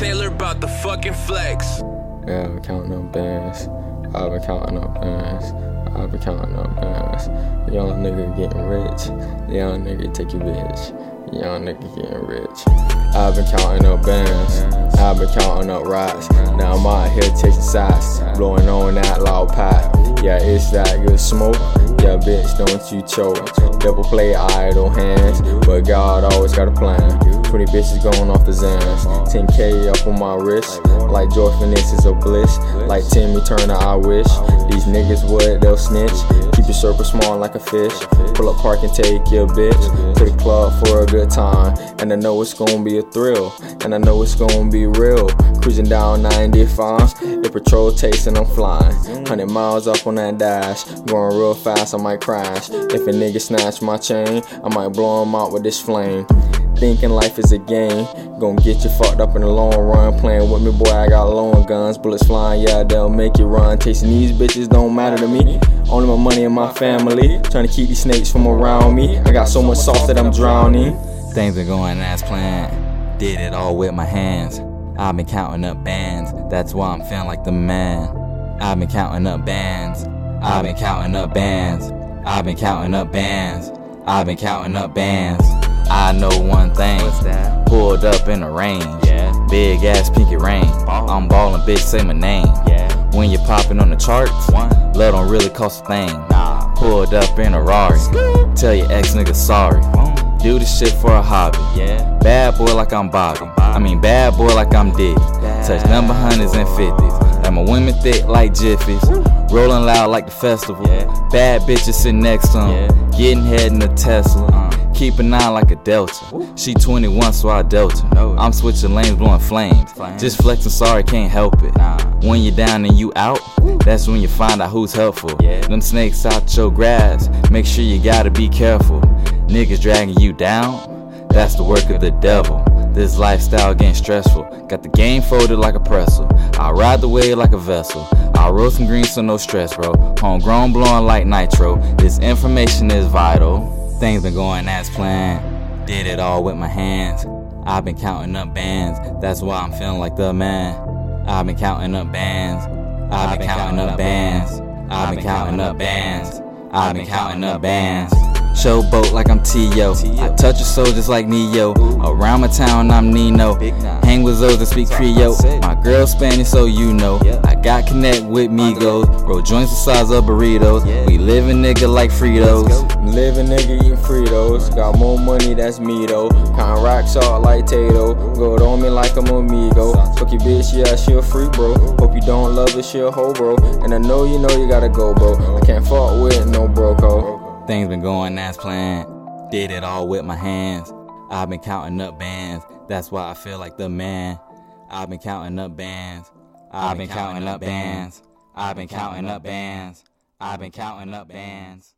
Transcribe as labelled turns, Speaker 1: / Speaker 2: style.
Speaker 1: Taylor about the fucking flex.
Speaker 2: Yeah, I've been counting up bands. I've been counting up bands. I've been counting up bands. Young nigga getting rich. Young nigga take your bitch. Young nigga getting rich. I've been counting up bands. I've been counting up rocks. Now I'm out here chasing sides. Blowing on that loud pipe. Yeah, it's that good smoke. Yeah, bitch, don't you choke. Double play idle hands. But God always got a plan. 20 bitches going off the Zans. 10k up on my wrist. Like George Finesse is a bliss. Like Timmy Turner, I wish. These niggas would, they'll snitch. Your circle small like a fish. Pull up park and take your bitch to the club for a good time. And I know it's gonna be a thrill. And I know it's gonna be real. Cruising down 95. The patrol tasting, I'm flying. 100 miles up on that dash. Going real fast, I might crash. If a nigga snatch my chain, I might blow him out with this flame. Thinking life is a game, gonna get you fucked up in the long run. Playing with me, boy, I got long guns, bullets flying, yeah, they'll make you run. Chasing these bitches don't matter to me. Only my money and my family. Trying to keep these snakes from around me. I got so much sauce that I'm drowning.
Speaker 3: Things are going as planned. Did it all with my hands. I've been counting up bands. That's why I'm feeling like the man. I've been counting up bands. I've been counting up bands. I've been counting up bands. I've been counting up bands. I know one thing. Pulled up in the rain.
Speaker 4: Yeah.
Speaker 3: Big ass pinky rain.
Speaker 4: Ballin'.
Speaker 3: I'm ballin', bitch, say my name.
Speaker 4: Yeah.
Speaker 3: When you're popping on the charts,
Speaker 4: One.
Speaker 3: love don't really cost a thing.
Speaker 4: Nah.
Speaker 3: Pulled up in a Rari. Tell your ex nigga sorry.
Speaker 4: Boom.
Speaker 3: Do this shit for a hobby.
Speaker 4: Yeah.
Speaker 3: Bad boy like I'm Bobby. I mean bad boy like I'm Diddy. Touch number hundreds and fifties. And my women thick like Jiffies. Rolling loud like the festival.
Speaker 4: Yeah.
Speaker 3: Bad bitches sitting next to 'em.
Speaker 4: Yeah.
Speaker 3: Getting head in a Tesla. Keep an eye like a Delta. She 21, so I Delta. I'm switching lanes, blowing flames. Just flexing, sorry, can't help it. When you're down and you out, that's when you find out who's helpful. Them snakes out your grass, make sure you gotta be careful. Niggas dragging you down, that's the work of the devil. This lifestyle getting stressful. Got the game folded like a pretzel. I ride the wave like a vessel. I roll some green so no stress, bro. Homegrown blowing like nitro. This information is vital. Things been going as planned. Did it all with my hands. I've been counting up bands. That's why I'm feeling like the man. I've been counting up bands. I've been counting up bands. I've been counting up bands. I've been counting up bands. Showboat like I'm T.O. I touch your soul just like Neo. Around my town, I'm Nino. Hang with those that speak Creole. My girl Spanish, so you know. I got connect with Migos. Roll joints the size of burritos. We living nigga like Fritos.
Speaker 2: Living nigga eating Fritos. Got more money, that's me though. Count rock salt like Tato. Go it on me like I'm amigo. Fuck your bitch, yeah, she a freak, bro. Hope you don't love her, she a hoe, bro. And I know you know you gotta go, bro. I can't fuck with no broco.
Speaker 3: Things been going as planned. Did it all with my hands. I've been counting up bands. That's why I feel like the man. I've been counting up bands. I've been counting up bands. I've been counting up bands. I've been counting up bands.